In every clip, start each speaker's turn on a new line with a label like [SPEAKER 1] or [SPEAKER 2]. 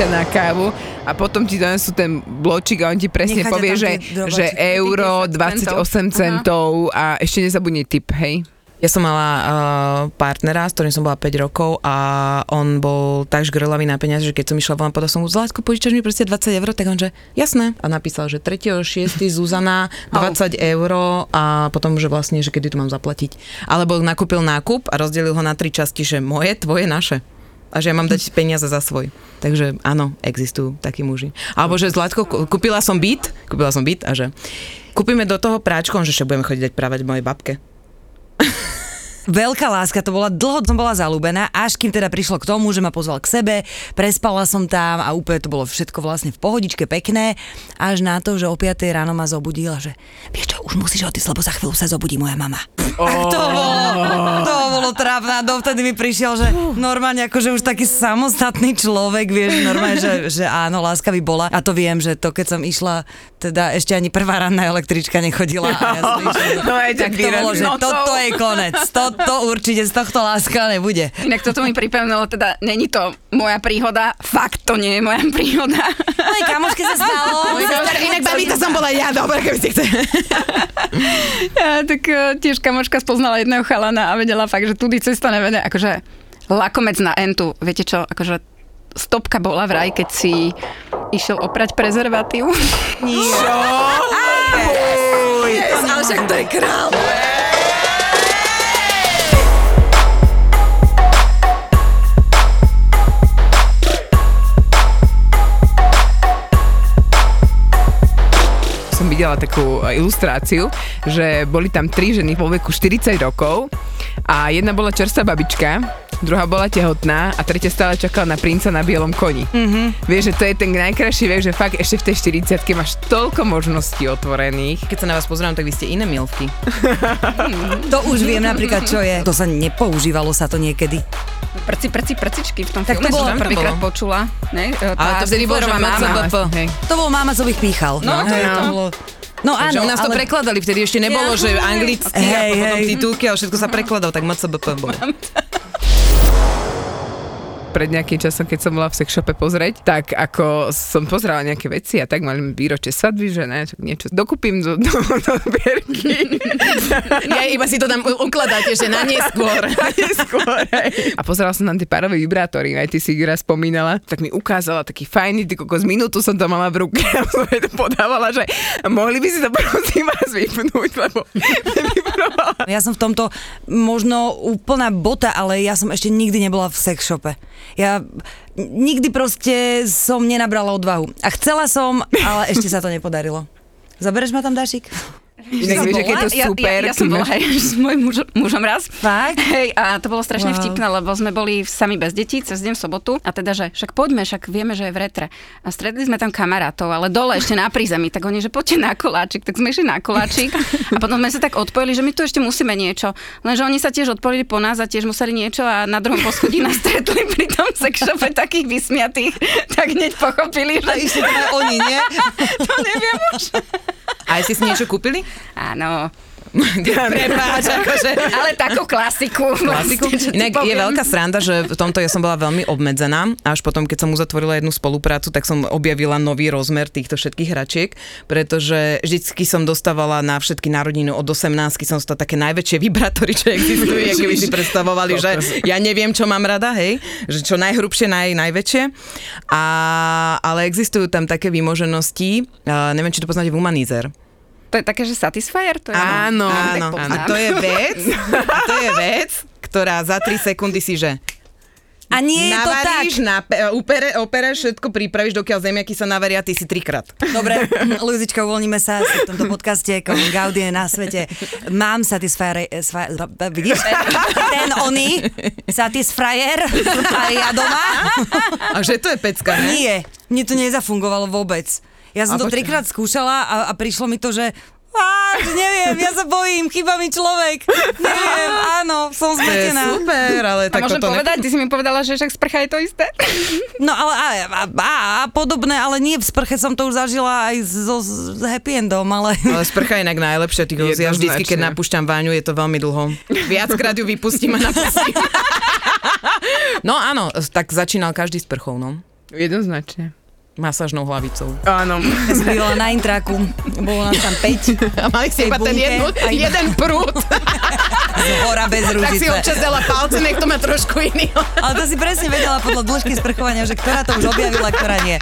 [SPEAKER 1] Ťa na kávu a potom ti donesú ten bločík a on ti presne
[SPEAKER 2] Necháte
[SPEAKER 1] povie, že, že euro
[SPEAKER 3] 50
[SPEAKER 1] 28 centov a ešte nezabudni tip, hej?
[SPEAKER 3] Ja som mala uh, partnera, s ktorým som bola 5 rokov a on bol tak žgrlavý na peniaze, že keď som išla von, povedal som mu, Zlatko, požičaš mi proste 20 eur, tak on že jasné. A napísal, že 3.6. Zuzana 20 eur a potom, že vlastne, že kedy to mám zaplatiť. Alebo nakúpil nákup a rozdelil ho na tri časti, že moje, tvoje, naše. A že ja mám dať peniaze za svoj. Takže áno, existujú takí muži. Alebo že Zlatko, kú- kúpila som byt, kúpila som byt a že kúpime do toho práčkom, že budeme chodiť dať právať mojej babke.
[SPEAKER 2] Veľká láska, to bola, dlho som bola zalúbená, až kým teda prišlo k tomu, že ma pozval k sebe, prespala som tam a úplne to bolo všetko vlastne v pohodičke pekné, až na to, že o 5 ráno ma zobudila, že vieš čo, už musíš odísť, lebo za chvíľu sa zobudí moja mama. Oh. A to bolo, to bolo trápne a dovtedy mi prišiel, že normálne akože už taký samostatný človek, vieš, normálne, že, že áno, láska by bola. A to viem, že to keď som išla, teda ešte ani prvá ranná električka nechodila. A ja som išla,
[SPEAKER 1] No tak
[SPEAKER 2] to bolo, že toto je konec. Toto určite z tohto láska nebude.
[SPEAKER 4] Inak toto mi pripomínalo, teda není to moja príhoda, fakt to nie je moja príhoda.
[SPEAKER 2] Mojej kamoške sa stalo.
[SPEAKER 3] Inak babi, to som bola ja, dobre, keby ste chceli.
[SPEAKER 4] Ja, tak eh, tiež kamoška spoznala jedného chalana a vedela fakt, že tudy cesta nevede, akože lakomec na entu. Viete čo, akože stopka bola vraj, keď si išiel oprať prezervatív.
[SPEAKER 2] Nie.
[SPEAKER 4] Yes, ale však to je král.
[SPEAKER 1] Videla takú e, ilustráciu, že boli tam tri ženy vo veku 40 rokov a jedna bola čerstvá babička, druhá bola tehotná a tretia stále čakala na princa na bielom koni. Mm-hmm. Vieš, že to je ten najkrajší vek, že fakt ešte v tej 40 máš toľko možností otvorených.
[SPEAKER 3] Keď sa na vás pozerám, tak vy ste iné milky.
[SPEAKER 2] To už viem napríklad, čo je. To sa nepoužívalo sa to niekedy.
[SPEAKER 4] Prci, prci, prcičky v tom
[SPEAKER 2] Tak to
[SPEAKER 4] filme
[SPEAKER 2] bolo-
[SPEAKER 4] som
[SPEAKER 3] to
[SPEAKER 4] prvýkrát
[SPEAKER 3] bolo.
[SPEAKER 4] počula. Ne? E,
[SPEAKER 3] Ale to vtedy bolo,
[SPEAKER 4] máma.
[SPEAKER 2] To bol máma, co bych píchal.
[SPEAKER 4] No, to je to.
[SPEAKER 2] bolo... No
[SPEAKER 3] Takže
[SPEAKER 2] áno,
[SPEAKER 3] u nás to
[SPEAKER 2] ale...
[SPEAKER 3] prekladali, vtedy ešte nebolo, že anglicky a
[SPEAKER 2] Hej,
[SPEAKER 3] potom
[SPEAKER 2] hej.
[SPEAKER 3] titulky, ale všetko sa prekladalo, tak MCBP bolo.
[SPEAKER 1] pred nejakým časom, keď som bola v sexshope pozrieť, tak ako som pozerala nejaké veci a tak mali výročie svadby, že ne, tak niečo dokúpim do, do, do zbierky.
[SPEAKER 3] Ja iba si to tam ukladáte, že na neskôr.
[SPEAKER 1] Neskôr, hej. A pozerala som na tie párové vibrátory, aj ty si ich raz spomínala, tak mi ukázala taký fajný, ty kokos, minútu som to mala v ruke a som to podávala, že mohli by si to prosím vás vypnúť, lebo.
[SPEAKER 2] Ja som v tomto možno úplná bota, ale ja som ešte nikdy nebola v sex shope. Ja nikdy proste som nenabrala odvahu. A chcela som, ale ešte sa to nepodarilo. Zabereš ma tam, Dašik?
[SPEAKER 1] Inak vieš, aké to super.
[SPEAKER 4] Ja, ja, ja som bola aj s mojim mužom, mužom raz.
[SPEAKER 2] Fakt?
[SPEAKER 4] Hej, a to bolo strašne
[SPEAKER 2] Wow.
[SPEAKER 4] vtipné, lebo sme boli sami bez detí cez deň v sobotu a teda, že však poďme, však vieme, že je v retre. A stretli sme tam kamarátov, ale dole ešte na prízemí, tak oni, že poďte na koláčik, tak sme išli na koláčik a potom sme sa tak odpojili, že my tu ešte musíme niečo. Lenže oni sa tiež odpojili po nás a tiež museli niečo a na druhom poschodí nás stretli pri tom sexshope takých vysmiatých, tak hneď pochopili, že
[SPEAKER 2] Ešte to aj oni, nie?
[SPEAKER 4] to neviem už.
[SPEAKER 3] A ste si niečo kúpili?
[SPEAKER 4] Áno,
[SPEAKER 3] Prepáč, akože...
[SPEAKER 4] ale takú klasiku.
[SPEAKER 3] Klasiku.
[SPEAKER 4] vlastne,
[SPEAKER 3] Inak je veľká sranda, že v tomto ja som bola veľmi obmedzená. Až potom, keď som uzatvorila jednu spoluprácu, tak som objavila nový rozmer týchto všetkých hračiek, pretože vždycky som dostávala na všetky narodiny od 18 som dostala také najväčšie vibrátory, čo existujú, aké by si predstavovali, že ja neviem, čo mám rada, hej, že čo najhrubšie, naj, najväčšie. A, ale existujú tam také výmoženosti, uh, neviem, či to poznáte, Womanizer.
[SPEAKER 4] To je také, že Satisfyer? To je
[SPEAKER 1] Áno,
[SPEAKER 3] Áno,
[SPEAKER 4] poznám.
[SPEAKER 3] a to je vec, a to je vec, ktorá za 3 sekundy si, že
[SPEAKER 2] A nie je to tak.
[SPEAKER 3] Navaríš, nape- upere, opereš, všetko pripravíš, dokiaľ zemiaky sa navaria, ty si trikrát.
[SPEAKER 2] Dobre, Luzička, uvoľníme sa v tomto podcaste, je na svete. Mám satisfyer, sfa- vidíš, ten oný, satisfyer a ja doma.
[SPEAKER 3] A že to je pecka, ne?
[SPEAKER 2] Nie, mne to nezafungovalo vôbec. Ja som
[SPEAKER 3] A
[SPEAKER 2] to trikrát skúšala a, a prišlo mi to, že Á, neviem, ja sa bojím, chýba mi človek. Neviem, áno, som
[SPEAKER 3] To je
[SPEAKER 2] zmetená.
[SPEAKER 3] super, ale tak
[SPEAKER 4] môžem
[SPEAKER 3] toto
[SPEAKER 4] povedať, ty si mi povedala, že však sprcha je to isté.
[SPEAKER 2] No ale a, a, a, a podobné, ale nie v sprche som to už zažila aj so, s happy endom, ale...
[SPEAKER 3] Ale sprcha je inak najlepšia, ty ja vždycky, keď napúšťam váňu, je to veľmi dlho. Viackrát ju vypustím a napustím. No áno, tak začínal každý sprchou, no.
[SPEAKER 1] Jednoznačne.
[SPEAKER 3] Masážnou hlavicou.
[SPEAKER 1] Áno.
[SPEAKER 2] Bývala na intraku, bolo nás tam 5
[SPEAKER 3] A mali ste iba ten jednu, jeden prúd.
[SPEAKER 2] hora bez
[SPEAKER 3] tak si
[SPEAKER 2] ružice.
[SPEAKER 3] občas dala palce, nech to má trošku iný.
[SPEAKER 2] Ale to si presne vedela podľa dĺžky sprchovania, že ktorá to už objavila, ktorá nie.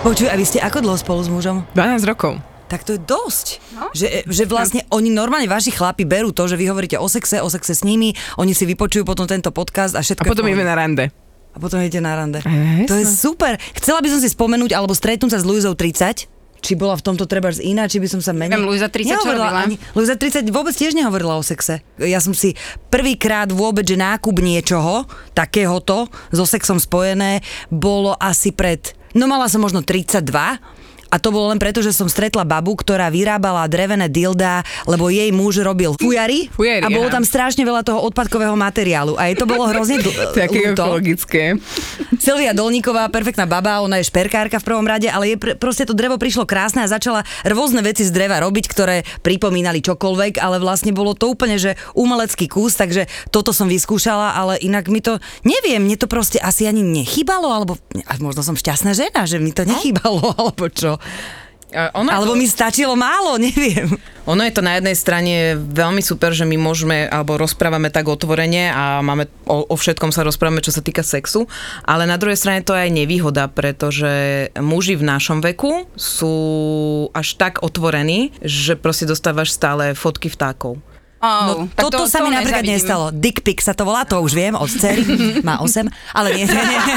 [SPEAKER 2] Počuj, a vy ste ako dlho spolu s mužom?
[SPEAKER 1] 12 rokov.
[SPEAKER 2] Tak to je dosť. Že, že vlastne oni normálne, vaši chlapi berú to, že vy hovoríte o sexe, o sexe s nimi, oni si vypočujú potom tento podcast a všetko
[SPEAKER 1] A potom ideme na rande.
[SPEAKER 2] A potom idete na rande.
[SPEAKER 1] Jasné.
[SPEAKER 2] To je super. Chcela by som si spomenúť alebo stretnúť sa s Luizou 30, či bola v tomto treba iná, či by som sa menej...
[SPEAKER 4] Neviem, Luisa 30 čo robila?
[SPEAKER 2] Ani, Luisa 30 vôbec tiež nehovorila o sexe. Ja som si prvýkrát vôbec, že nákup niečoho, takéhoto, so sexom spojené, bolo asi pred... No mala som možno 32, a to bolo len preto, že som stretla babu, ktorá vyrábala drevené dilda, lebo jej muž robil fujary,
[SPEAKER 1] Fujary,
[SPEAKER 2] a bolo
[SPEAKER 1] aha.
[SPEAKER 2] tam strašne veľa toho odpadkového materiálu. A jej to bolo hrozne dl-
[SPEAKER 1] Také ekologické.
[SPEAKER 2] Silvia Dolníková, perfektná baba, ona je šperkárka v prvom rade, ale je pr- proste to drevo prišlo krásne a začala rôzne veci z dreva robiť, ktoré pripomínali čokoľvek, ale vlastne bolo to úplne, že umelecký kus, takže toto som vyskúšala, ale inak mi to, neviem, mne to proste asi ani nechýbalo, alebo možno som šťastná žena, že mi to nechýbalo, alebo čo.
[SPEAKER 3] Ono,
[SPEAKER 2] Alebo mi stačilo málo, neviem.
[SPEAKER 3] ono je to na jednej strane veľmi super, že my môžeme, alebo rozprávame tak otvorene a máme o, o všetkom sa rozprávame, čo sa týka sexu, ale na druhej strane to je aj nevýhoda, pretože muži v našom veku sú až tak otvorení, že proste dostávaš stále fotky vtákov.
[SPEAKER 4] Oh,
[SPEAKER 2] No, toto sa mi napríklad nestalo. Dick pic sa to volá, to už viem, od cery, má 8, ale nie, nie, nie.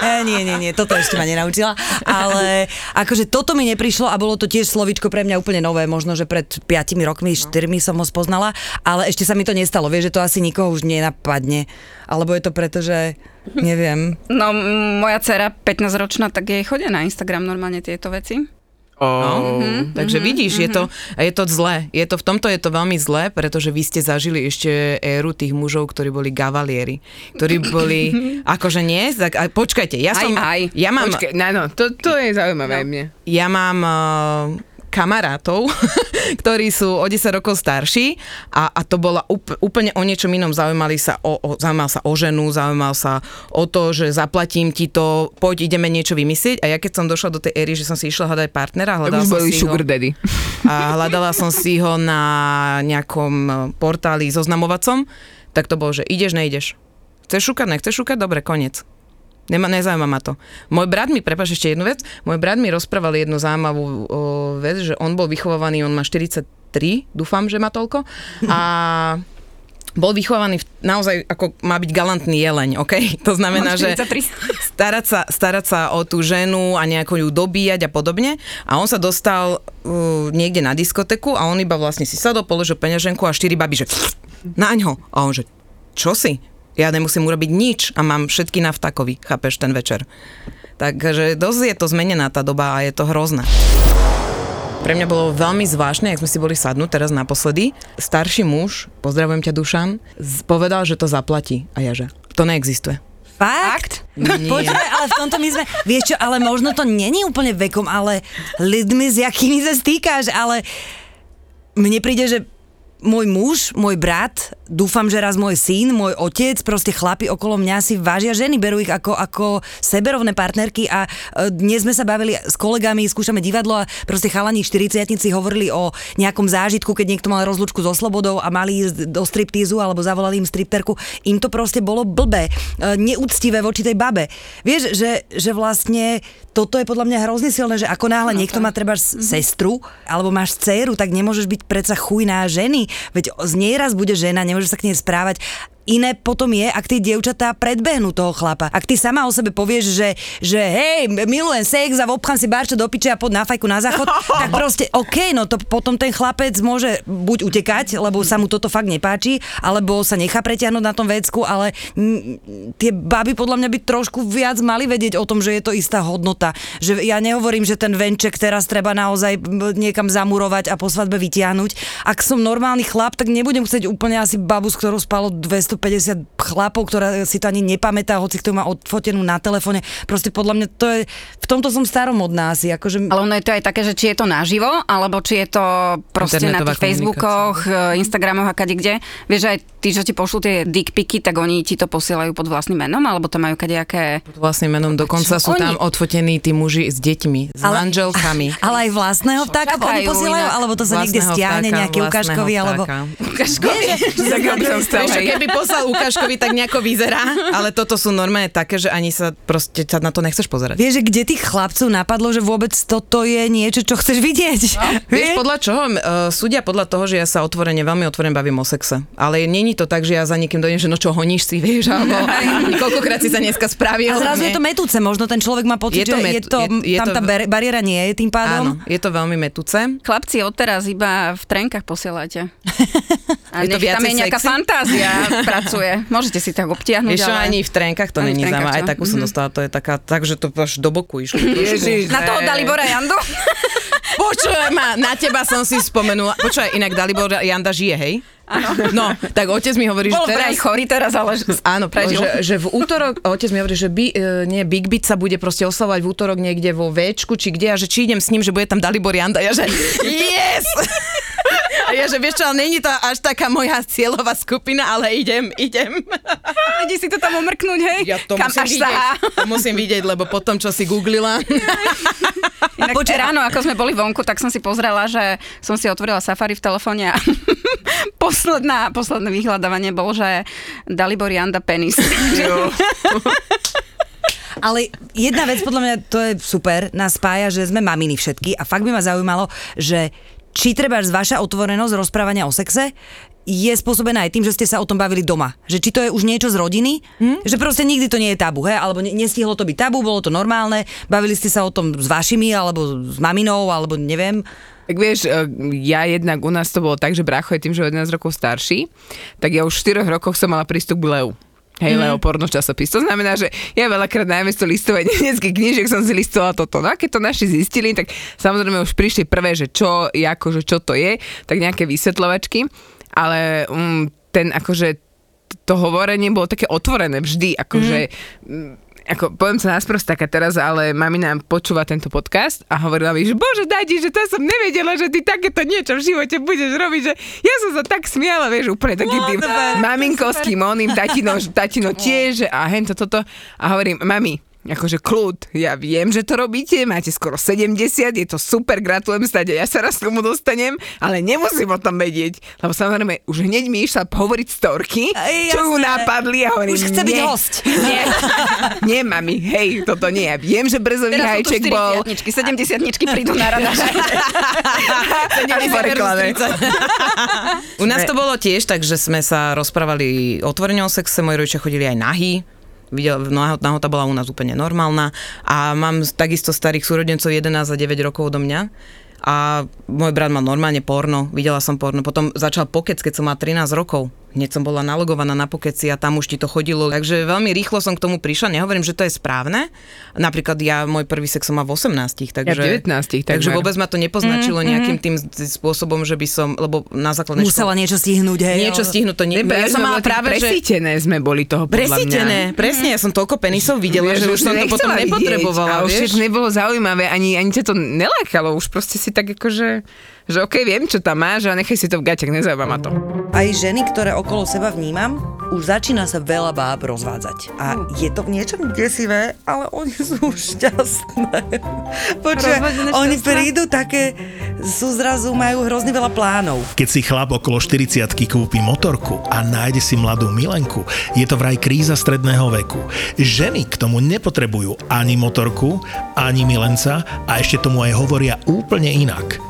[SPEAKER 2] Nie, nie, nie, toto ešte ma nenaučila, ale akože toto mi neprišlo a bolo to tiež slovičko pre mňa úplne nové, možno, že pred 5 rokmi, 4 som ho spoznala, ale ešte sa mi to nestalo, vieš, že to asi nikoho už nenapadne, alebo je to preto, že neviem.
[SPEAKER 4] No, moja dcera, 15-ročná, tak jej chodia na Instagram normálne tieto veci.
[SPEAKER 1] Oh.
[SPEAKER 3] Mm-hmm. Takže vidíš, je to, je to zlé. Je to, v tomto je to veľmi zlé, pretože vy ste zažili ešte éru tých mužov, ktorí boli gavalieri. Ktorí boli, akože nie, tak, a počkajte, ja
[SPEAKER 4] Aj,
[SPEAKER 3] som,
[SPEAKER 4] aj.
[SPEAKER 3] ja mám,
[SPEAKER 1] Počkej, no, no, to, to je zaujímavé mne.
[SPEAKER 3] ja mám uh, kamarátov, ktorí sú o 10 rokov starší a, a to bola úplne o niečom inom. Zaujímali sa o, o, zaujímal sa o ženu, zaujímal sa o to, že zaplatím ti to, poď ideme niečo vymyslieť. A ja keď som došla do tej éry, že som si išla hľadať partnera, hľadala som si ho,
[SPEAKER 1] sugar daddy.
[SPEAKER 3] a hľadala som si ho na nejakom eh, portáli zoznamovacom, tak to bolo, že ideš, nejdeš. Chceš šukať, nechceš šukať? Dobre, koniec. Nema, nezaujíma ma to. Môj brat mi, prepáč ešte jednu vec, môj brat mi rozprával jednu zaujímavú o, vec, že on bol vychovávaný, on má 43, dúfam, že má toľko, a bol vychovaný v, naozaj ako má byť galantný jeleň, OK? To znamená, že
[SPEAKER 4] 43.
[SPEAKER 3] starať sa, starať sa o tú ženu a nejako ju dobíjať a podobne. A on sa dostal uh, niekde na diskoteku a on iba vlastne si sadol, položil peňaženku a štyri baby, že naň ho. A on že, čo si? Ja nemusím urobiť nič a mám všetky na vtakovi, chápeš, ten večer. Takže dosť je to zmenená tá doba a je to hrozné. Pre mňa bolo veľmi zvláštne, ak sme si boli sadnúť teraz naposledy. Starší muž, pozdravujem ťa Dušan, povedal, že to zaplatí. A ja že, to neexistuje.
[SPEAKER 2] Fakt?
[SPEAKER 3] Nie.
[SPEAKER 2] Počkaj, ale v tomto my sme, vieš čo, ale možno to není úplne vekom, ale ľuďmi, s jakými sa stýkáš, ale mne príde, že môj muž, môj brat, dúfam, že raz môj syn, môj otec, proste chlapi okolo mňa si vážia ženy, berú ich ako, ako seberovné partnerky a e, dnes sme sa bavili s kolegami, skúšame divadlo a proste chalani 40 hovorili o nejakom zážitku, keď niekto mal rozlučku so slobodou a mali ísť do striptízu alebo zavolali im stripterku. Im to proste bolo blbé, e, neúctivé voči tej babe. Vieš, že, že vlastne toto je podľa mňa hrozne silné, že ako náhle niekto má treba sestru alebo máš dceru, tak nemôžeš byť predsa chujná ženy. Veď z nej raz bude žena, nemôžeš sa k nej správať. Iné potom je, ak tie dievčatá predbehnú toho chlapa. Ak ty sama o sebe povieš, že, že hej, milujem sex a obchám si barčo do piče a pod na fajku na záchod, tak proste OK, no to potom ten chlapec môže buď utekať, lebo sa mu toto fakt nepáči, alebo sa nechá preťahnuť na tom vecku, ale mm, tie baby podľa mňa by trošku viac mali vedieť o tom, že je to istá hodnota. Že ja nehovorím, že ten venček teraz treba naozaj niekam zamurovať a po svadbe vytiahnuť. Ak som normálny chlap, tak nebudem chcieť úplne asi babu, s ktorou spalo 200 150 chlapov, ktorá si to ani nepamätá, hoci kto má odfotenú na telefóne. Proste podľa mňa to je, v tomto som staromodná asi. Akože...
[SPEAKER 4] Ale ono je to aj také, že či je to naživo, alebo či je to proste na tých Facebookoch, eh, Instagramoch a kade kde. Vieš, aj tí, čo ti pošlú tie dickpiky, tak oni ti to posielajú pod vlastným menom, alebo to majú kadejaké...
[SPEAKER 3] Pod vlastným menom, dokonca sú oni? tam odfotení tí muži s deťmi, s ale, manželkami.
[SPEAKER 2] Ale aj vlastného vtáka oni posielajú, alebo to sa niekde stiahne nejaký ukážkový, alebo...
[SPEAKER 4] Ukážkový?
[SPEAKER 3] Keby poslal ukážkovi, tak nejako vyzerá, ale toto sú normálne také, že ani sa proste sa na to nechceš pozerať.
[SPEAKER 2] Vieš, že kde tých chlapcov napadlo, že vôbec toto je niečo, čo chceš vidieť? No,
[SPEAKER 3] vieš, podľa čoho? Uh, súdia podľa toho, že ja sa otvorene, veľmi otvorene bavím o sexe. Ale není to tak, že ja za niekým dojdem, že no čo honíš si, vieš, alebo koľkokrát si sa dneska spravil.
[SPEAKER 2] A zrazu je to metúce, možno ten človek má pocit, je to met, že je to, je, je tam to, tá bariéra nie je tým pádom.
[SPEAKER 3] Áno, je to veľmi metúce.
[SPEAKER 4] Chlapci, odteraz iba v trenkách posielate. A je to tam je nejaká sexy? fantázia pracuje. Môžete si tak obtiahnuť.
[SPEAKER 3] Vieš, ale... ani v trenkách to není zaujímavé. Aj takú som mm-hmm. dostala, to je taká, takže to až do boku išlo.
[SPEAKER 4] Ježiš, na toho Dalibora Jandu?
[SPEAKER 3] Počuj ma, na teba som si spomenula. Počuj, inak Dalibor Janda žije, hej?
[SPEAKER 4] Áno.
[SPEAKER 3] No, tak otec mi hovorí,
[SPEAKER 4] Bol
[SPEAKER 3] že teraz...
[SPEAKER 4] chorý teraz, ale...
[SPEAKER 3] Áno, prežil. Že, že v útorok, otec mi hovorí, že by, e, nie, Big Beat sa bude proste oslavovať v útorok niekde vo Včku, či kde, a že či idem s ním, že bude tam Dalibor Janda. Ja že, yes! A ja, že vieš čo, ale není to až taká moja cieľová skupina, ale idem, idem.
[SPEAKER 4] Ide si to tam omrknúť, hej?
[SPEAKER 3] Ja to Kam musím až vidieť, to musím vidieť, lebo potom, čo si googlila.
[SPEAKER 4] Inak Počuť, ráno, ako sme boli vonku, tak som si pozrela, že som si otvorila Safari v telefóne a posledná, posledné vyhľadávanie bolo, že Dalibor Janda penis.
[SPEAKER 2] Ale jedna vec, podľa mňa, to je super, nás spája, že sme maminy všetky a fakt by ma zaujímalo, že či treba vaša otvorenosť rozprávania o sexe je spôsobená aj tým, že ste sa o tom bavili doma. Že či to je už niečo z rodiny, hm? že proste nikdy to nie je tabu, he? alebo nestihlo to byť tabu, bolo to normálne, bavili ste sa o tom s vašimi, alebo s maminou, alebo neviem.
[SPEAKER 1] Tak vieš, e, ja jednak u nás to bolo tak, že brácho je tým, že o 11 rokov starší, tak ja už v 4 rokoch som mala prístup k Leu. Hej, mm. Porno časopis. To znamená, že ja veľakrát namiesto listovať nemeckých knížiek som si listovala toto. No a keď to naši zistili, tak samozrejme už prišli prvé, že čo, akože čo to je, tak nejaké vysvetľovačky, ale um, ten akože to hovorenie bolo také otvorené vždy, akože mm ako poviem sa nás taká teraz, ale mami nám počúva tento podcast a hovorila mi, že bože, dajti, že to som nevedela, že ty takéto niečo v živote budeš robiť, že ja som sa tak smiala, vieš, úplne taký no, tým maminkovským oným, tatino, tatino tiež a hento toto. A hovorím, mami, akože kľud, ja viem, že to robíte, máte skoro 70, je to super, gratulujem stade, ja sa raz k tomu dostanem, ale nemusím o tom vedieť, lebo samozrejme už hneď mi išla hovoriť storky, Aj, čo ju napadli a hovorím,
[SPEAKER 2] Už chce
[SPEAKER 1] nie,
[SPEAKER 2] byť host.
[SPEAKER 1] Nie, nie, mami, hej, toto nie, ja viem, že brzový
[SPEAKER 4] Teraz
[SPEAKER 1] hajček bol.
[SPEAKER 4] 70 prídu na rada.
[SPEAKER 3] U nás to bolo tiež tak, že sme sa rozprávali otvorene o sexe, moji rodičia chodili aj nahý, videl, nahota bola u nás úplne normálna. A mám takisto starých súrodencov 11 a 9 rokov do mňa. A môj brat mal normálne porno, videla som porno, potom začal pokec, keď som mal 13 rokov hneď som bola nalogovaná na pokeci a tam už ti to chodilo. Takže veľmi rýchlo som k tomu prišla. Nehovorím, že to je správne. Napríklad ja môj prvý sex som mal v 18. Takže,
[SPEAKER 1] ja v 19.
[SPEAKER 3] Takže vôbec ma to nepoznačilo mm-hmm. nejakým tým spôsobom, že by som, lebo na základnej
[SPEAKER 2] Musela niečo stihnúť, hej.
[SPEAKER 3] Niečo stihnúť, to nie.
[SPEAKER 1] Ja som mala práve,
[SPEAKER 3] presítené
[SPEAKER 1] sme boli toho podľa
[SPEAKER 3] Presítené,
[SPEAKER 1] mňa.
[SPEAKER 3] presne, ja som toľko penisov videla, že už som to potom nepotrebovala.
[SPEAKER 1] A už nebolo zaujímavé, ani, ani ťa to nelákalo, už proste si tak akože Že okej, viem, čo tam máš, ale nechaj si to v gaťach, nezaujíma ma to.
[SPEAKER 2] Aj ženy, ktoré okolo seba vnímam, už začína sa veľa báb rozvádzať. A je to v niečom desivé, ale oni sú šťastné. Počuj,
[SPEAKER 4] Rozvedené
[SPEAKER 2] oni prídu také, sú zrazu, majú hrozne veľa plánov.
[SPEAKER 5] Keď si chlap okolo 40 kúpi motorku a nájde si mladú milenku, je to vraj kríza stredného veku. Ženy k tomu nepotrebujú ani motorku, ani milenca a ešte tomu aj hovoria úplne inak.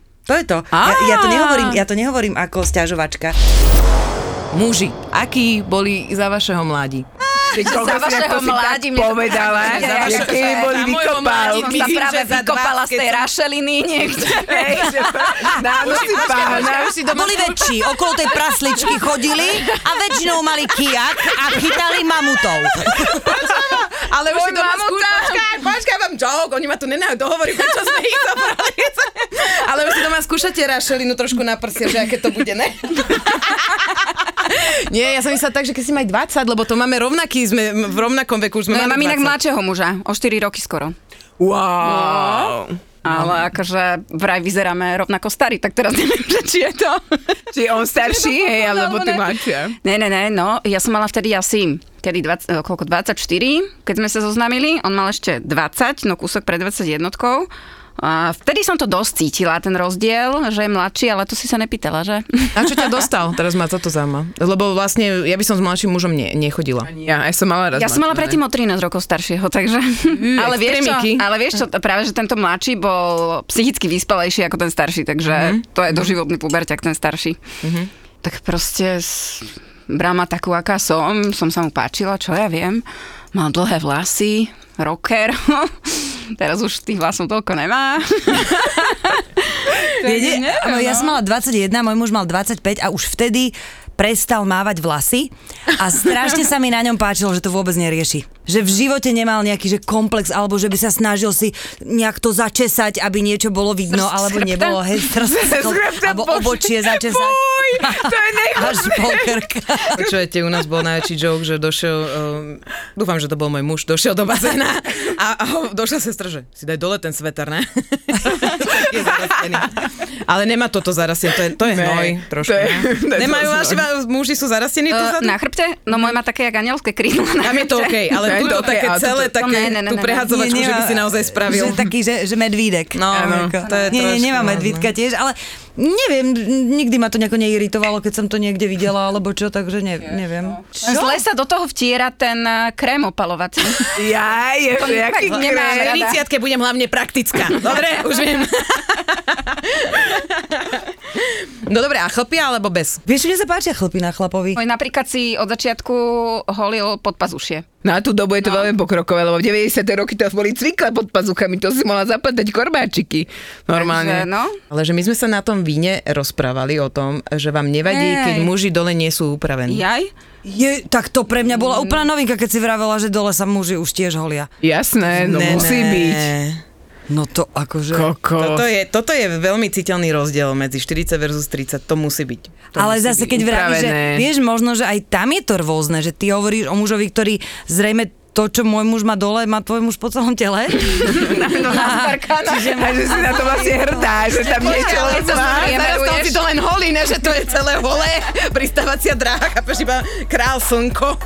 [SPEAKER 2] To je to. Ja, ja, to nehovorím, ja to nehovorím ako sťažovačka.
[SPEAKER 3] Muži, akí boli za vašeho mladí?
[SPEAKER 1] Ty
[SPEAKER 4] Za vašeho mladí mne
[SPEAKER 1] povedala,
[SPEAKER 4] Ja,
[SPEAKER 1] že keby
[SPEAKER 4] že
[SPEAKER 1] boli
[SPEAKER 4] Som
[SPEAKER 1] vykopálky.
[SPEAKER 4] sa práve
[SPEAKER 3] že za
[SPEAKER 4] vykopala z
[SPEAKER 3] 20,
[SPEAKER 4] tej rašeliny niekde.
[SPEAKER 1] Hej, že Dáno si pána.
[SPEAKER 2] A boli väčší, okolo tej prasličky chodili a väčšinou mali kijak a chytali mamutov.
[SPEAKER 3] Ale už si doma
[SPEAKER 1] mamuta.
[SPEAKER 3] skúš... Počkaj, počkaj, vám joke, oni ma tu nenajú dohovoriť, prečo sme ich zobrali. Ale už si doma skúšate rašelinu trošku na prsia, že aké to bude, ne? Nie, ja som myslela tak, že keď si maj 20, lebo to máme rovnaký, sme v rovnakom veku, už sme
[SPEAKER 4] No, ja mám inak
[SPEAKER 3] 20.
[SPEAKER 4] mladšieho muža, o 4 roky skoro.
[SPEAKER 1] Wow.
[SPEAKER 4] Ale akože vraj vyzeráme rovnako starí, tak teraz neviem, že či je to...
[SPEAKER 1] Či on starší, hej, alebo ty
[SPEAKER 4] ne.
[SPEAKER 1] mladšia.
[SPEAKER 4] Ne, ne, ne, no, ja som mala vtedy asi, kedy 20, eh, koľko, 24, keď sme sa zoznámili, on mal ešte 20, no kúsok pred 21. A vtedy som to dosť cítila, ten rozdiel, že je mladší, ale to si sa nepýtala, že?
[SPEAKER 3] A čo ťa dostal? Teraz ma toto zaujíma. Lebo vlastne ja by som s mladším mužom ne, nechodila.
[SPEAKER 1] Ja, aj som mala raz
[SPEAKER 4] Ja som mala
[SPEAKER 1] mladšie,
[SPEAKER 4] predtým o 13 rokov staršieho, takže... ale, vieš čo, ale vieš čo, práve že tento mladší bol psychicky vyspalejší ako ten starší, takže to je doživotný puberťak, ten starší. Tak proste s- bral ma takú, aká som, som sa mu páčila, čo ja viem. Mal dlhé vlasy, rocker. Teraz už tých vlasov toľko nemá.
[SPEAKER 2] Viete,
[SPEAKER 4] neviem,
[SPEAKER 2] no, ja som mala 21, môj muž mal 25 a už vtedy prestal mávať vlasy a strašne sa mi na ňom páčilo, že to vôbec nerieši. Že v živote nemal nejaký že komplex, alebo že by sa snažil si nejak to začesať, aby niečo bolo vidno, alebo nebolo, hej, alebo obočie začesať.
[SPEAKER 1] Fuj, to je.
[SPEAKER 2] Až po krk.
[SPEAKER 3] Počujete, u nás bol najväčší joke, že došiel, um, dúfam, že to bol môj muž, došiel do bazéna a, a došla sestra, že si daj dole ten sveter, ne? Ale nemá toto zarastenie, to je, to je
[SPEAKER 1] Ne,
[SPEAKER 3] hnoj trošku.
[SPEAKER 1] to je-
[SPEAKER 3] ne? Nemajú
[SPEAKER 1] hnoj.
[SPEAKER 3] muži sú zarastení tu
[SPEAKER 4] Uh, na chrbte? No môj má také jak anielské krídlo. na
[SPEAKER 3] Tam je to. OK, ale
[SPEAKER 1] Je
[SPEAKER 3] tuto
[SPEAKER 1] to OK,
[SPEAKER 3] také celé,
[SPEAKER 4] to-
[SPEAKER 3] také,
[SPEAKER 4] ne, ne, ne,
[SPEAKER 3] tú
[SPEAKER 4] ne.
[SPEAKER 3] prehadzovačku, že by si naozaj spravil.
[SPEAKER 2] Že taký, že, že medvídek.
[SPEAKER 3] No,
[SPEAKER 1] Áno.
[SPEAKER 3] to je
[SPEAKER 2] nie, nie,
[SPEAKER 3] trošku
[SPEAKER 2] nemá
[SPEAKER 3] vážne.
[SPEAKER 2] medvídka tiež, ale neviem, nikdy ma to nejako neiritovalo, keď som to niekde videla, alebo čo, takže ne, neviem.
[SPEAKER 4] Zle sa do toho vtiera ten eh, krém opalovací.
[SPEAKER 1] Ja, je, že jaký
[SPEAKER 4] nemám
[SPEAKER 1] krém.
[SPEAKER 4] rada.
[SPEAKER 3] 30 budem hlavne praktická. Dobre, už viem. No dobre, a chlpia alebo bez?
[SPEAKER 2] Vieš, mne sa páčia chlpy na chlapovi.
[SPEAKER 4] Môj napríklad si od začiatku holil pod pazušie.
[SPEAKER 1] Na tú dobu je to veľmi pokrokové, lebo v 90. roky to boli cvikle pod pazuchami, to si mohla zapletať korbáčiky.
[SPEAKER 4] Takže,
[SPEAKER 1] Normálne.
[SPEAKER 4] no.
[SPEAKER 3] Ale že my sme sa na tom víne rozprávali o tom, že vám nevadí,
[SPEAKER 4] Ej.
[SPEAKER 3] keď muži dole nie sú upravení.
[SPEAKER 4] Jaj?
[SPEAKER 2] Je, tak to pre mňa bola úplná novinka, keď si vravela, že dole sa muži už tiež holia.
[SPEAKER 1] Jasné, no
[SPEAKER 3] Ne,
[SPEAKER 1] musí
[SPEAKER 3] ne.
[SPEAKER 1] byť.
[SPEAKER 2] No to akože...
[SPEAKER 1] Koko.
[SPEAKER 3] Toto je, toto je veľmi citeľný rozdiel medzi 40 versus 30, to musí byť. To
[SPEAKER 2] Ale
[SPEAKER 3] musí
[SPEAKER 2] zase
[SPEAKER 3] byť.
[SPEAKER 2] keď vravíš, že vieš, možno, že aj tam je to rôzne, že ty hovoríš o mužovi, ktorý zrejme to, čo môj muž má dole, má tvoj muž po celom tele.
[SPEAKER 1] Čiže a že si na to vlastne hrdá, že tam niečo
[SPEAKER 4] ale
[SPEAKER 1] len
[SPEAKER 4] to
[SPEAKER 1] má.
[SPEAKER 3] Teraz tam si to len holí, ne, že to je celé holé, pristávacia dráha, chápeš, iba král slnko.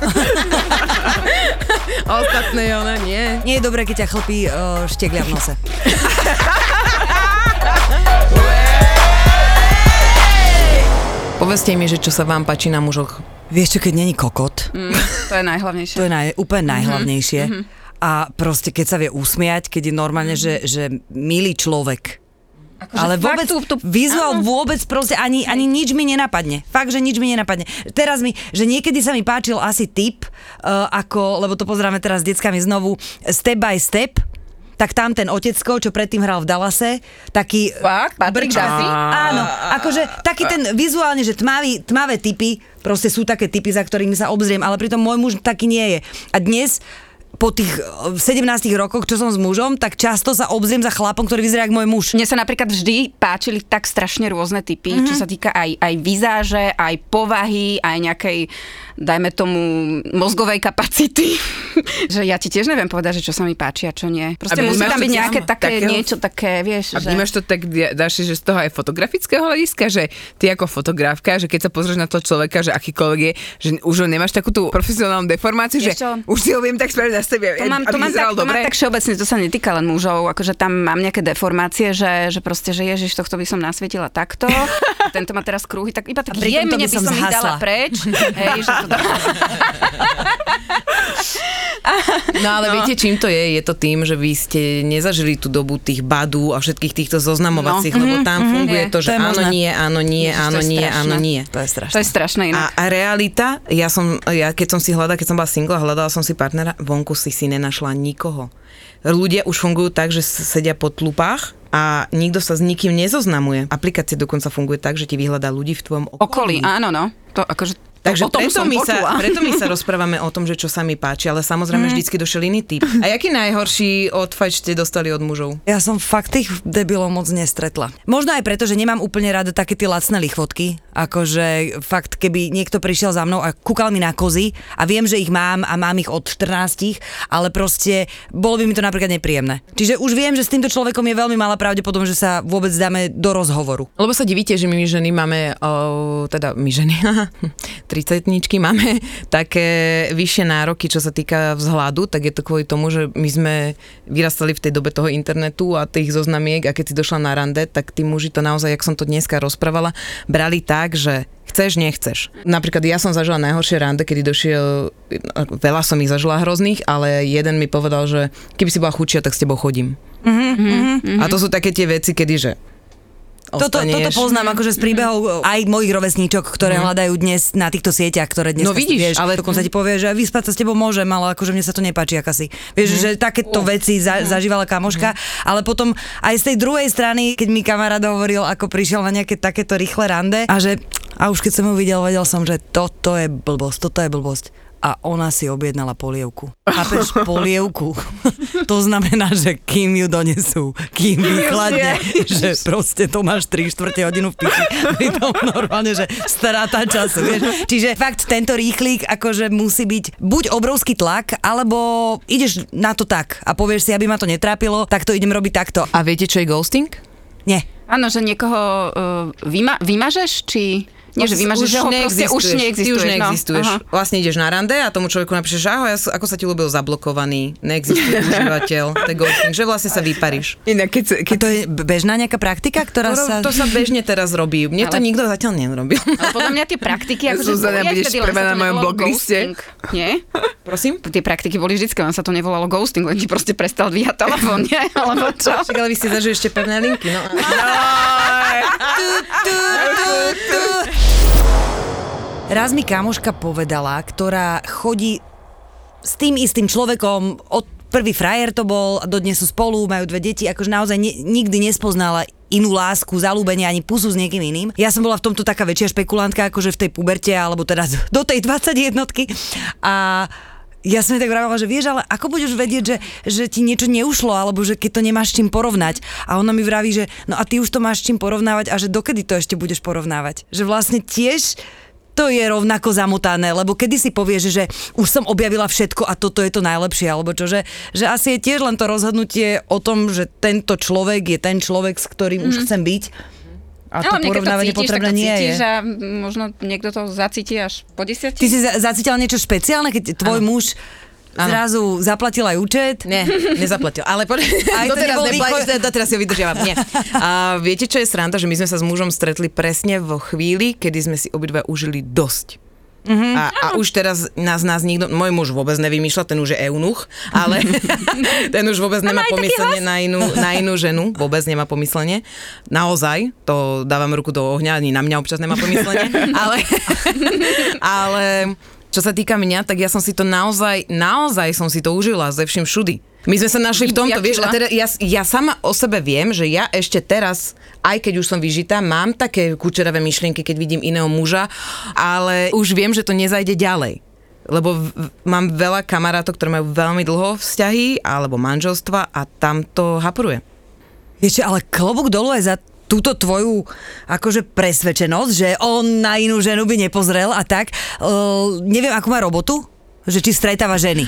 [SPEAKER 3] A Ostatné, ona nie.
[SPEAKER 2] Nie je dobré, keď ťa chlpí uh, šteklia v nose.
[SPEAKER 3] Povedzte mi, že čo sa vám páči na mužoch.
[SPEAKER 2] Vieš čo, keď není kokot,
[SPEAKER 4] Mm, to je najhlavnejšie.
[SPEAKER 2] to je naj, úplne
[SPEAKER 4] Mhm,
[SPEAKER 2] najhlavnejšie. A proste, keď sa vie usmiať, keď je normálne, že, že milý človek.
[SPEAKER 4] Akože
[SPEAKER 2] Ale vôbec,
[SPEAKER 4] tú- tú-
[SPEAKER 2] vizuál vôbec proste ani, ani nič mi nenapadne. Fakt, že nič mi nenapadne. Teraz mi, že niekedy sa mi páčil asi typ, uh, ako, lebo to pozeráme teraz s deckami znovu, Step by Step, tak tam ten otecko, čo predtým hral v Dallase, taký...
[SPEAKER 4] Fakt? Patrick?
[SPEAKER 2] Áno, akože taký ten vizuálne, že tmavý, tmavé typy, proste sú také typy, za ktorými sa obzriem, ale pritom môj muž taký nie je. A dnes po tých eh, 17 rokoch, čo som s mužom, tak často sa obzriem za chlapom, ktorý vyzerá ako môj muž.
[SPEAKER 4] Mne sa napríklad vždy páčili tak strašne rôzne typy,
[SPEAKER 2] Mhm.
[SPEAKER 4] mm-hmm. čo sa týka aj, aj vizáže, aj povahy, aj nejakej, dajme tomu, mozgovej kapacity. že ja ti tiež neviem povedať, že čo sa mi páči a čo nie. Proste musí tam byť nejaké
[SPEAKER 1] tam-
[SPEAKER 4] také,
[SPEAKER 1] takého-
[SPEAKER 4] niečo také, vieš,
[SPEAKER 1] A
[SPEAKER 4] že...
[SPEAKER 1] vnímaš to tak, dáš že z toho aj fotografického hľadiska, že ty ako fotografka, že keď sa pozrieš na toho človeka, že akýkoľvek je, že už ho nemáš takú tú profesionálnu deformáciu, že
[SPEAKER 4] Vieš čo?
[SPEAKER 1] už si ho viem tak spraviť sebe,
[SPEAKER 4] To mám, to, mám tak,
[SPEAKER 1] vyzeral
[SPEAKER 4] to mám
[SPEAKER 1] dobre.
[SPEAKER 4] tak všeobecne, to sa netýka len mužov, akože tam mám nejaké deformácie, že, že proste, že ježiš, tohto by som nasvietila takto, a tento má teraz krúhy, tak iba tak
[SPEAKER 2] by
[SPEAKER 4] jemne by
[SPEAKER 2] som
[SPEAKER 4] ich
[SPEAKER 2] zhasla.
[SPEAKER 4] dala preč. Hej, že to
[SPEAKER 3] No ale no. viete, čím to je? Je to tým, že vy ste nezažili tú dobu tých badú a všetkých týchto zoznamovacích, no. lebo tam funguje
[SPEAKER 4] Je.
[SPEAKER 3] to, že
[SPEAKER 2] To je
[SPEAKER 3] áno,
[SPEAKER 2] možné.
[SPEAKER 3] nie, áno, nie,
[SPEAKER 4] Ježiš,
[SPEAKER 3] áno,
[SPEAKER 4] je
[SPEAKER 3] nie,
[SPEAKER 4] strašné.
[SPEAKER 3] áno, nie.
[SPEAKER 2] To je strašné.
[SPEAKER 4] To je strašné
[SPEAKER 3] A,
[SPEAKER 4] inak.
[SPEAKER 3] a realita, ja som, ja keď som si hľadala, keď som bola single a hľadala som si partnera, vonku si si nenašla nikoho. Ľudia už fungujú tak, že sedia po tlupách a nikto sa s nikým nezoznamuje. Aplikácia dokonca funguje tak, že ti vyhľadá ľudí v tvojom
[SPEAKER 4] Okolí,
[SPEAKER 3] okolí.
[SPEAKER 4] áno, no. To akože
[SPEAKER 3] Takže
[SPEAKER 4] o tom
[SPEAKER 3] preto,
[SPEAKER 4] som
[SPEAKER 3] my
[SPEAKER 4] počula.
[SPEAKER 3] sa, preto my sa rozprávame o tom, že čo sa mi páči, ale samozrejme vždycky došiel iný typ. A jaký najhorší odfajč ste dostali od mužov?
[SPEAKER 2] Ja som fakt tých debilov moc nestretla. Možno aj preto, že nemám úplne rada také tie lacné lichvotky. Akože fakt, keby niekto prišiel za mnou a kúkal mi na kozy a viem, že ich mám a mám ich od 14, ale proste bolo by mi to napríklad nepríjemné. Čiže už viem, že s týmto človekom je veľmi malá pravdepodobnosť, že sa vôbec dáme do rozhovoru.
[SPEAKER 3] Lebo sa divíte, že my ženy máme, o, teda my ženy, 30 máme také vyššie nároky, čo sa týka vzhľadu, tak je to kvôli tomu, že my sme vyrastali v tej dobe toho internetu a tých zoznamiek a keď si došla na rande, tak tí muži to naozaj, jak som to dneska rozprávala, brali tak, že chceš, nechceš. Napríklad ja som zažila najhoršie rande, kedy došiel, veľa som ich zažila hrozných, ale jeden mi povedal, že keby si bola chudšia, tak s tebou chodím. Mm-hmm. A to sú také tie veci, kedy že
[SPEAKER 2] Toto, toto poznám akože z príbehov aj mojich rovesníčok, ktoré hľadajú dnes na týchto sieťach, ktoré dnes
[SPEAKER 3] No vidíš,
[SPEAKER 2] vieš,
[SPEAKER 3] ale-
[SPEAKER 2] dokonca ti povie, že vyspať sa s tebou môžem, ale akože mne sa to nepáči akasi. Vieš, že takéto veci za, zažívala kamoška, ale potom aj z tej druhej strany, keď mi kamarát hovoril, ako prišiel na nejaké takéto rýchle rande a že a už keď som ho videl, vedel som, že toto je blbosť, toto je blbosť. A ona si objednala polievku. Chápeš, polievku. to znamená, že kým ju donesú, kým vychladne, že proste to máš 3 štvrte hodinu v piči. Pritom normálne, že strata času, vieš. Čiže fakt tento rýchlik akože musí byť buď obrovský tlak, alebo ideš na to tak a povieš si, aby ma to netrápilo, tak to idem robiť takto.
[SPEAKER 3] A viete, čo je ghosting?
[SPEAKER 2] Nie.
[SPEAKER 4] Áno, že niekoho uh, vyma- vymažeš, či... Nie, že vymažeš, že ho proste už
[SPEAKER 3] Ty už
[SPEAKER 4] neexistuješ.
[SPEAKER 3] neexistuješ.
[SPEAKER 4] No.
[SPEAKER 3] No, vlastne ideš na rande a tomu človeku napíšeš, ahoj, ako sa ti ľúbil zablokovaný, neexistuje užívateľ, to ghosting, že vlastne sa vyparíš.
[SPEAKER 1] Inak keď,
[SPEAKER 2] A
[SPEAKER 1] keď
[SPEAKER 2] to je bežná nejaká praktika, ktorá sa...
[SPEAKER 3] To sa bežne teraz robí. Mne to
[SPEAKER 4] Ale-
[SPEAKER 3] nikto zatiaľ nerobil.
[SPEAKER 4] Ale podľa mňa tie praktiky, akože
[SPEAKER 1] Zuzana, budeš prvá na
[SPEAKER 4] to
[SPEAKER 1] mojom blogliste.
[SPEAKER 4] Nie?
[SPEAKER 3] Prosím?
[SPEAKER 4] Tie praktiky boli vždycky, len sa to nevolalo ghosting, len ti proste prestal dvíhať telefón, nie? Alebo čo?
[SPEAKER 3] Však ale vy ste zažili ešte pevné linky, no.
[SPEAKER 2] Raz mi kamoška povedala, ktorá chodí s tým istým človekom, od prvý frajer to bol, dodnes sú spolu, majú dve deti, akože naozaj ne, nikdy nespoznala inú lásku, zalúbenie ani pusu s niekým iným. Ja som bola v tomto taká väčšia špekulantka, akože v tej puberte, alebo teda do tej 21 A ja som tak vravila, že vieš, ale ako budeš vedieť, že, že ti niečo neušlo, alebo že keď to nemáš čím porovnať. A ona mi vraví, že no a ty už to máš čím porovnávať a že dokedy to ešte budeš porovnávať. Že vlastne tiež to je rovnako zamotané, lebo kedy si povieš, že už som objavila všetko a toto je to najlepšie, alebo čo, že, že asi je tiež len to rozhodnutie o tom, že tento človek je ten človek, s ktorým mm. už chcem byť. A to
[SPEAKER 4] Ale
[SPEAKER 2] porovnávanie
[SPEAKER 4] to cítiš,
[SPEAKER 2] potrebné
[SPEAKER 4] to
[SPEAKER 2] nie
[SPEAKER 4] cítiš
[SPEAKER 2] je.
[SPEAKER 4] a možno niekto to zacíti až po desiatich.
[SPEAKER 2] Ty si za- zacítila niečo špeciálne, keď tvoj
[SPEAKER 3] Áno.
[SPEAKER 2] muž
[SPEAKER 3] Áno.
[SPEAKER 2] zrazu zaplatil aj účet?
[SPEAKER 3] Nie, nezaplatil. Ale po...
[SPEAKER 2] Aj to
[SPEAKER 3] doteraz,
[SPEAKER 2] nebol
[SPEAKER 3] nepla...
[SPEAKER 2] východ-
[SPEAKER 3] doteraz si ho vydržiavam. Nie. A viete, čo je sranda? Že my sme sa s mužom stretli presne vo chvíli, kedy sme si obidva užili dosť. Mm-hmm. A, a už teraz nás, nás nikto, môj muž vôbec nevymýšľa, ten už je eunuch, ale ten už vôbec nemá pomyslenie na inú, na inú ženu, vôbec nemá pomyslenie. Naozaj, to dávam ruku do ohňa, ani na mňa občas nemá pomyslenie, ale, ale čo sa týka mňa, tak ja som si to naozaj, naozaj som si to užila ze vším všudy. My sme sa našli v tomto, vieš, a teda ja, ja sama o sebe viem, že ja ešte teraz, aj keď už som vyžitá, mám také kučeravé myšlienky, keď vidím iného muža, ale už viem, že to nezajde ďalej. Lebo v, mám veľa kamarátov, ktoré majú veľmi dlho vzťahy alebo manželstva a tam to hapruje.
[SPEAKER 2] Vieš, čo, ale klobúk dolu aj za túto tvoju akože presvedčenosť, že on na inú ženu by nepozrel a tak. Uh, neviem, akú má robotu? Že či stretáva ženy.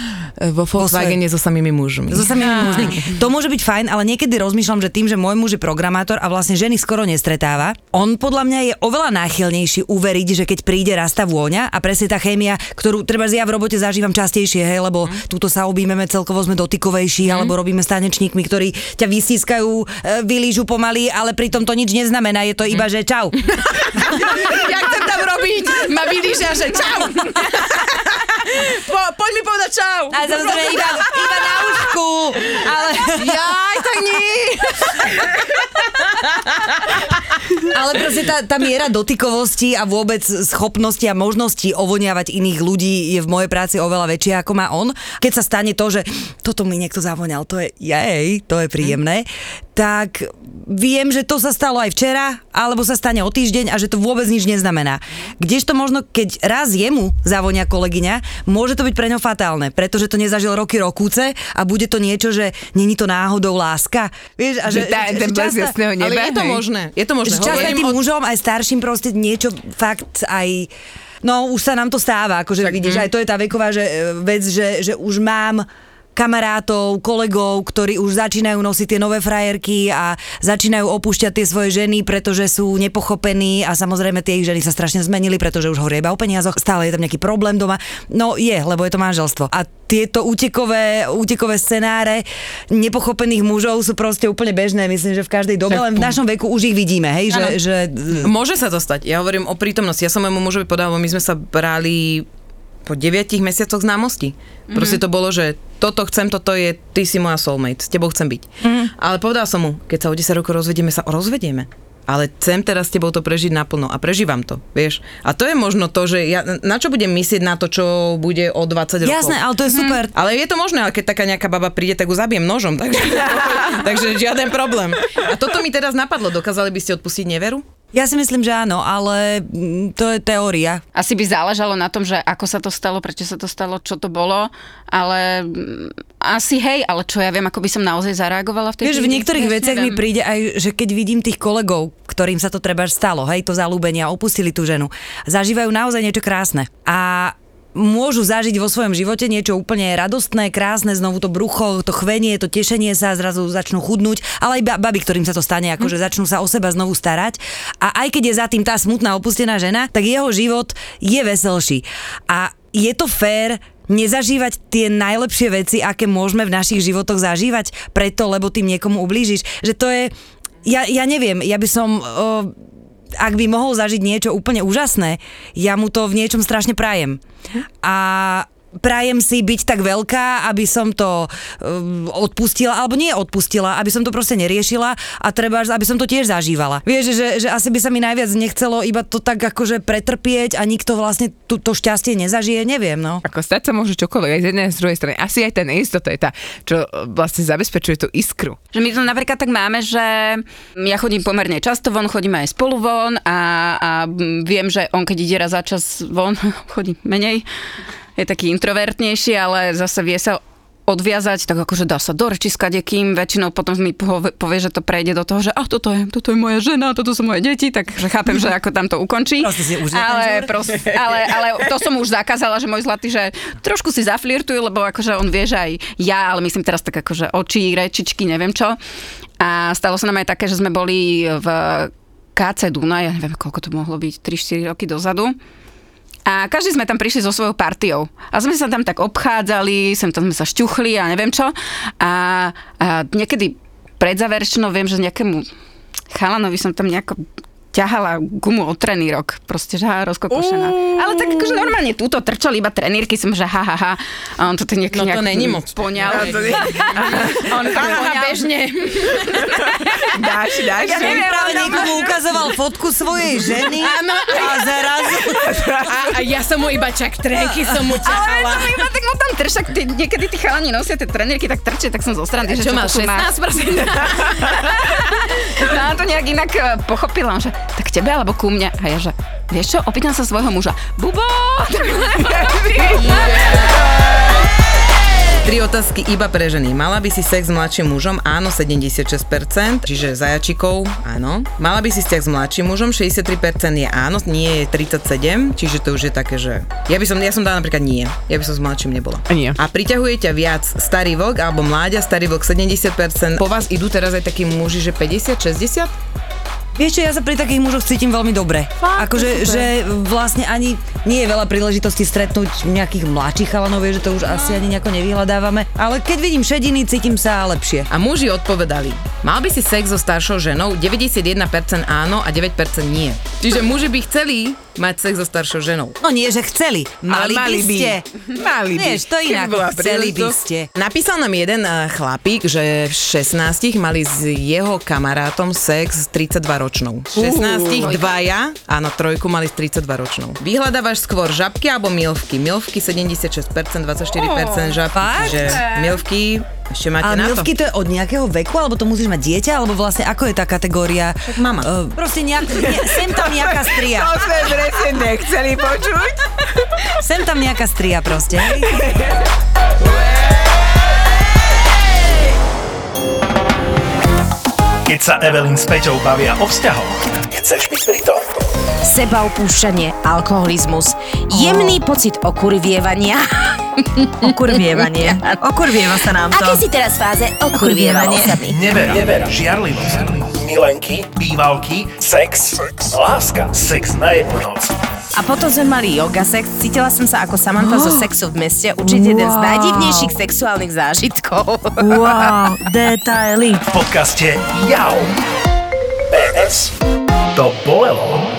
[SPEAKER 3] Vo Volkswagene so samými mužmi.
[SPEAKER 2] So samými mužmi. To môže byť fajn, ale niekedy rozmýšľam, že tým, že môj muž je programátor a vlastne ženy skoro nestretáva, on podľa mňa je oveľa náchylnejší uveriť, že keď príde raz tá vôňa a presne tá chémia, ktorú treba ja v robote zažívam častejšie, hej, lebo túto sa objímeme celkovo sme dotykovejší, alebo robíme s tanečníkmi, ktorí ťa vysískajú, e, vylížu pomaly, ale pritom to nič neznamená, je to iba, že čau.
[SPEAKER 3] Jak chcem tam robiť? Ma vylížia, že čau. po, poď mi povedať čau.
[SPEAKER 2] A samozrejme iba, iba na ušku, ale...
[SPEAKER 3] Jaj, tak nie.
[SPEAKER 2] Ale proste tá, tá miera dotykovosti a vôbec schopnosti a možnosti ovoniavať iných ľudí je v mojej práci oveľa väčšia ako má on. Keď sa stane to, že toto mi niekto zavoňal, to je jej, to je príjemné, tak viem, že to sa stalo aj včera, alebo sa stane o týždeň a že to vôbec nič neznamená. Kdežto možno, keď raz jemu zavonia kolegyňa, môže to byť pre ňo fatálne, pretože to nezažil roky rokúce a bude to niečo, že není to náhodou láska. Vieš, a že,
[SPEAKER 1] Že tá, ten blesk
[SPEAKER 2] často-
[SPEAKER 1] jasného neba,
[SPEAKER 3] Ale je to
[SPEAKER 1] hej.
[SPEAKER 3] možné. Je to možné.
[SPEAKER 2] že často tým
[SPEAKER 3] o-
[SPEAKER 2] mužom, aj starším proste niečo fakt aj... No, už sa nám to stáva, akože vidíš, aj to je tá veková že, e, vec, že, že už mám kamarátov, kolegov, ktorí už začínajú nosiť tie nové frajerky a začínajú opúšťať tie svoje ženy, pretože sú nepochopení a samozrejme tie ich ženy sa strašne zmenili, pretože už hovoria iba o peniazoch, stále je tam nejaký problém doma. No je, lebo je to manželstvo. A tieto útekové, útekové scenáre nepochopených mužov sú proste úplne bežné, myslím, že v každej dobe, len v našom veku už ich vidíme, hej, že, že
[SPEAKER 3] Môže sa to stať. Ja hovorím o prítomnosti. Ja som mužovi podala, my sme sa brali po 9 mesiacoch známosti. Proste to bolo, že toto chcem, toto je, ty si moja soulmate, s tebou chcem byť. Ale povedal som mu, keď sa o 10 rokov rozvedieme, sa rozvedieme. Ale chcem teraz s tebou to prežiť naplno a prežívam to, vieš. A to je možno to, že ja na čo budem myslieť na to, čo bude o 20 rokov.
[SPEAKER 2] jasné, ale to je super.
[SPEAKER 3] Ale je to možné, ale keď taká nejaká baba príde, tak ju zabijem nožom, takže, takže žiaden problém. A toto mi teraz napadlo, dokázali by ste odpustiť neveru?
[SPEAKER 2] Ja si myslím, že áno, ale mm, to je teória.
[SPEAKER 4] Asi by záležalo na tom, že ako sa to stalo, prečo sa to stalo, čo to bolo, ale mm, asi hej, ale čo ja viem, ako by som naozaj zareagovala v tej
[SPEAKER 2] Vieš, v niektorých veciach mi príde aj, že keď vidím tých kolegov, ktorým sa to treba stalo, hej, to zalúbenie a opustili tú ženu, zažívajú naozaj niečo krásne. A môžu zažiť vo svojom živote niečo úplne radostné, krásne, znovu to brucho, to chvenie, to tešenie sa, zrazu začnú chudnúť, ale aj ba- baby, ktorým sa to stane, akože začnú sa o seba znovu starať. A aj keď je za tým tá smutná opustená žena, tak jeho život je veselší. A je to fér nezažívať tie najlepšie veci, aké môžeme v našich životoch zažívať, preto, lebo tým niekomu ublížiš. Že to je, ja, ja neviem, ja by som... O, ak by mohol zažiť niečo úplne úžasné, ja mu to v niečom strašne prajem. A prajem si byť tak veľká, aby som to um, odpustila, alebo nie odpustila, aby som to proste neriešila a treba, aby som to tiež zažívala. Vieš, že, že asi by sa mi najviac nechcelo iba to tak akože pretrpieť a nikto vlastne tú, to šťastie nezažije, neviem, no.
[SPEAKER 1] Ako stať sa môže čokoľvek aj z jednej a z druhej strany. Asi aj tá neistota je tá, čo vlastne zabezpečuje tú iskru.
[SPEAKER 4] Že my to napríklad tak máme, že ja chodím pomerne často von, chodíme aj spolu von a, a viem, že on keď ide raz za čas von, chodí menej, je taký introvertnejší, ale zase vie sa odviazať, tak akože dá sa do reči s kadekým, väčšinou potom mi povie, že to prejde do toho, že a toto je, toto je moja žena, toto sú moje deti, takže chápem, že ako tam to ukončí. Ale,
[SPEAKER 2] žur.
[SPEAKER 4] proste, ale, ale to som už zakázala, že môj zlatý, že trošku si zaflirtujú, lebo akože on vie, že aj ja, ale myslím teraz tak akože oči, rečičky, neviem čo. A stalo sa nám aj také, že sme boli v KC Duna, ja neviem, koľko to mohlo byť, 3-4 roky dozadu. A každý sme tam prišli so svojou partiou. A sme sa tam tak obchádzali, sem tam sme sa šťuchli a neviem čo. A, a niekedy pred viem, že nejakému chalanovi som tam nejako ťahala gumu od trenírok, proste, že ha, rozkokošená. Ale tak akože normálne túto trčali iba trenírky, som, že ha, ha, ha. A on to nejak,
[SPEAKER 3] No to
[SPEAKER 4] nejak
[SPEAKER 3] není moc.
[SPEAKER 4] Poňal.
[SPEAKER 1] On to poňal.
[SPEAKER 3] bežne.
[SPEAKER 1] Dáš, dáš.
[SPEAKER 4] Ja neviem,
[SPEAKER 2] Práve niekomu ukazoval fotku svojej ženy a zrazu...
[SPEAKER 3] A, a ja som mu iba čak trenky som mu
[SPEAKER 4] Ale
[SPEAKER 3] ťahala.
[SPEAKER 4] to iba tak mu tam tršak, ty, niekedy tí chalani nosia tie trenírky, tak trčia, tak som zo strany. že
[SPEAKER 3] Čo mal,
[SPEAKER 4] to tu má.
[SPEAKER 3] 16 prosím?
[SPEAKER 4] No a to nejak inak eh, pochopila, že tak tebe alebo ku mne. A ja že, vieš čo, opýtam sa svojho muža. Bubo!
[SPEAKER 3] Tri otázky iba pre ženy. Mala by si sex s mladším mužom? Áno, 76%, čiže zajačikov, áno. Mala by si vzťah s mladším mužom? 63% je áno, nie je 37, čiže to už je také, že... Ja by som, ja som dala napríklad nie. Ja by som s mladším nebola.
[SPEAKER 1] Nie.
[SPEAKER 3] A priťahuje ťa viac starý vlk alebo mláďa, starý vlk 70%. Po vás idú teraz aj takí muži, že 50, 60?
[SPEAKER 2] Vieš čo, ja sa pri takých mužoch cítim veľmi dobre. akože, že vlastne ani nie je veľa príležitostí stretnúť nejakých mladších chalanov, vieš, že to už asi ani nejako nevyhľadávame. Ale keď vidím šediny, cítim sa lepšie.
[SPEAKER 3] A muži odpovedali, mal by si sex so staršou ženou? 91% áno a 9% nie. Čiže muži by chceli mať sex so staršou ženou.
[SPEAKER 2] No nie, že chceli. Mali,
[SPEAKER 1] mali
[SPEAKER 2] by
[SPEAKER 1] by.
[SPEAKER 2] ste.
[SPEAKER 1] Mali by.
[SPEAKER 2] Vieš, to inak. Chceli by ste.
[SPEAKER 3] Napísal nám jeden uh, chlapík, že v 16 mali s jeho kamarátom sex s 32 ročnou. 16 dvaja, áno, trojku mali s 32 ročnou. Vyhľadávaš skôr žabky alebo milvky? Milvky 76%, 24% žabky,
[SPEAKER 2] fakt?
[SPEAKER 3] čiže milvky ešte máte
[SPEAKER 2] A
[SPEAKER 3] na
[SPEAKER 2] milvky
[SPEAKER 3] to.
[SPEAKER 2] to je od nejakého veku, alebo to musíš mať dieťa, alebo vlastne ako je tá kategória?
[SPEAKER 3] mama.
[SPEAKER 2] Uh, proste nejak, ne, sem tam nejaká stria.
[SPEAKER 1] To sme presne nechceli počuť.
[SPEAKER 2] Sem tam nejaká stria proste.
[SPEAKER 5] Keď sa Evelyn s Peťou bavia o vzťahoch, chceš byť pri tom.
[SPEAKER 6] Seba opúšťanie, alkoholizmus, jemný pocit okurvievania.
[SPEAKER 7] Okurvievanie. Okurvieva sa nám to.
[SPEAKER 6] Aké si teraz fáze okurvieva
[SPEAKER 7] Okurvievanie.
[SPEAKER 5] Nevera, Nevera. žiarlivosť, milenky, bývalky, sex, láska, sex na jednu noc.
[SPEAKER 6] A potom sme mali yoga sex, cítila som sa ako Samantha zo sexu v meste, určite jeden z najdivnejších sexuálnych zážitkov.
[SPEAKER 7] Wow, detaily.
[SPEAKER 5] V podcaste Jau. PS. To bolelo.